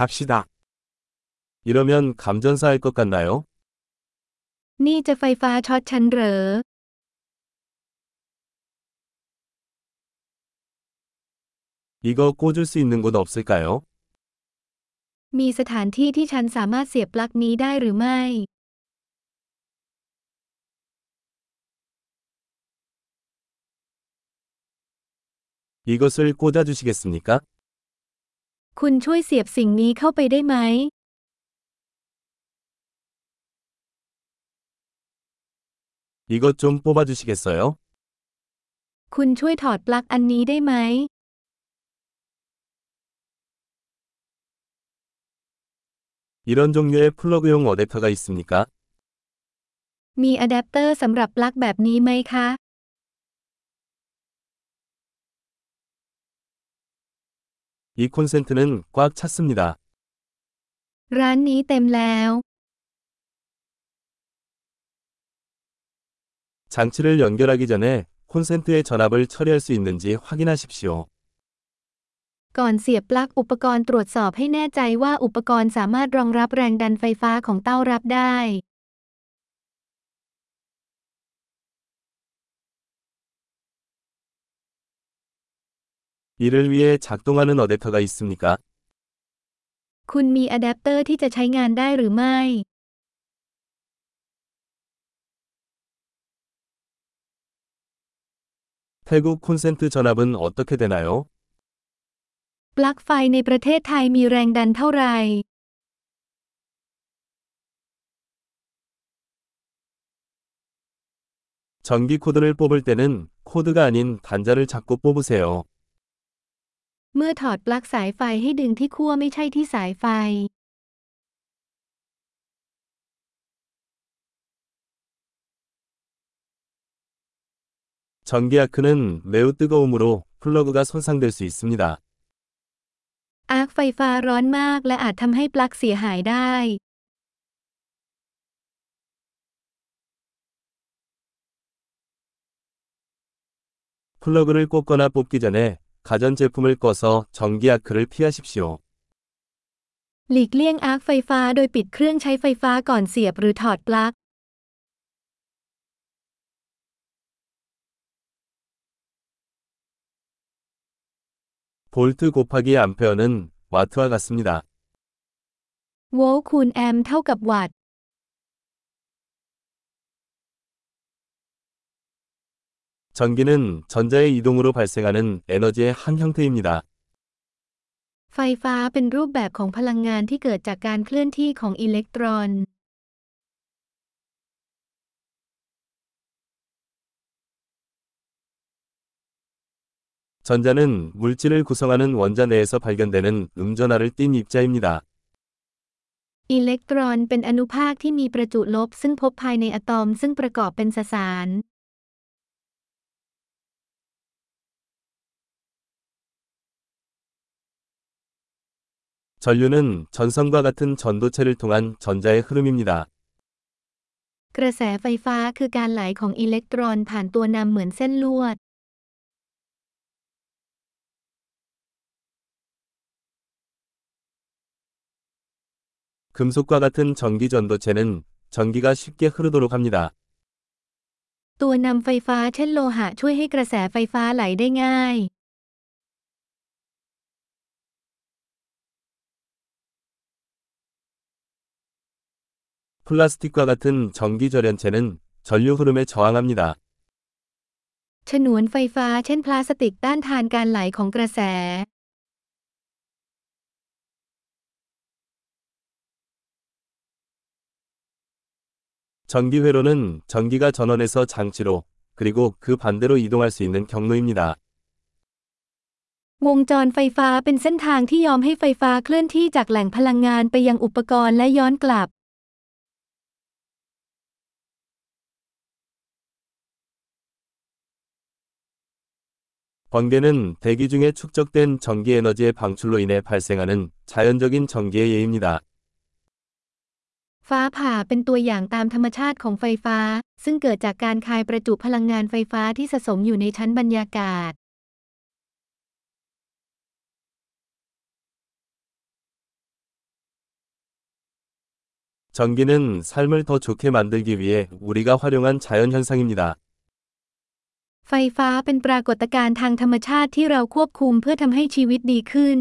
갑시다. 이러면 감전사 할 것 같나요? นี่จะไฟฟ้าช็อตฉันเหรอ 이거 꽂을 수 있는 곳 없을까요? มีสถานที่ที่ฉันสามารถเสียบปลั๊กนี้ได้หรือไม่ 이것을 꽂아주시겠습니까? คุณช่วยเสียบสิ่งนี้เข้าไปได้ไหม 이것 좀 뽑아주시겠어요? คุณช่วยถอดปลั๊กอันนี้ได้ไหม 이런 종류의 플러그용 어댑터가 있습니까? มีอะแดปเตอร์สำหรับปลั๊กแบบนี้ไหมคะ 이 콘센트는 꽉 찼습니다. ร้านนี้เต็มแล้ว 장치를 연결하기 전에 콘센트의 전압을 처리할 수 있는지 확인하십시오. ก่อนเสียบปลั๊กอุปกรณ์ตรวจสอบให้แน่ใจว่าอุปกรณ์สามารถรองรับแรงดันไฟฟ้าของเต้ารับได้ 이를 위해 작동하는 어댑터가 있습니까? คุณมีอะแดปเตอร์ที่จะใช้งานได้หรือไม่ 태국 콘센트 전압은 어떻게 되나요? ปลั๊กไฟในประเทศไทยมีแรงดันเท่าไหร่ 전기 코드를 뽑을 때는 코드가 아닌 단자를 잡고 뽑으세요. เมื่อถอดปลั๊กสายไฟให้ดึงที่ขั้วไม่ใช่ที่สายไฟ 전기 아크는 매우 뜨거우므로 플러그가 손상될 수 있습니다. อาร์คไฟฟ้าร้อนมากและอาจทำให้ปลั๊กเสียหายได้ 플러그를 꽂거나 뽑기 전에 가전제품을 꺼서 전기 아크를 피하십시오. หลีกเลี่ยงอาร์คไฟฟ้าโดยปิดเครื่องใช้ไฟฟ้าก่อนเสียบหรือถอดปลั๊ก 볼트 곱하기 암페어는 와트와 같습니다. โวลต์คูณแอมป์เท่ากับวัตต์ 전기는 전자의 이동으로 발생하는 에너지의 한 형태입니다. ไฟฟ้าเป็นรูปแบบของพลังงานที่เกิดจากการเคลื่อนที่ของอิเล็กตรอน 전자는 물질을 구성하는 원자 내에서 발견되는 음전하를 띤 입자입니다. อิเล็กตรอนเป็นอนุภาคที่มีประจุลบซึ่งพบภายในอะตอมซึ่งประกอบเป็นสสาร 전류는 전선과 같은 전도체를 통한 전자의 흐름입니다. กระแสไฟฟ้าคือการไหลของอิเล็กตรอนผ่านตัวนำเหมือนเส้นลวด 금속과 같은 전기 전도체는 전기가 쉽게 흐르도록 합니다. ตัวนำไฟฟ้าเช่นโลหะช่วยให้กระแสไฟฟ้าไหลได้ง่าย 플라스틱과 같은 전기 절연체는 전류 흐름에 저항합니다. ฉนวนไฟฟ้าเช่นพลาสติกต้านทานการไหลของกระแส 전기 회로는 전기가 전원에서 장치로 그리고 그 반대로 이동할 수 있는 경로입니다. วงจรไฟฟ้าเป็นเส้นทางที่ยอมให้ไฟฟ้าเคลื่อนที่จากแหล่งพลังงานไปยังอุปกรณ์และย้อนกลับ 번개는 대기 중에 축적된 전기 에너지의 방출로 인해 발생하는 자연적인 전기의 예입니다. ฟ้าผ่าเป็นตัวอย่างตามธรรมชาติของไฟฟ้า ซึ่งเกิดจากการคายประจุพลังงานไฟฟ้าที่สะสมอยู่ในชั้นบรรยากาศ 전기는 삶을 더 좋게 만들기 위해 우리가 활용한 자연현상입니다. ไฟฟ้าเป็นปรากฏการณ์ทางธรรมชาติที่เราควบคุมเพื่อทำให้ชีวิตดีขึ้น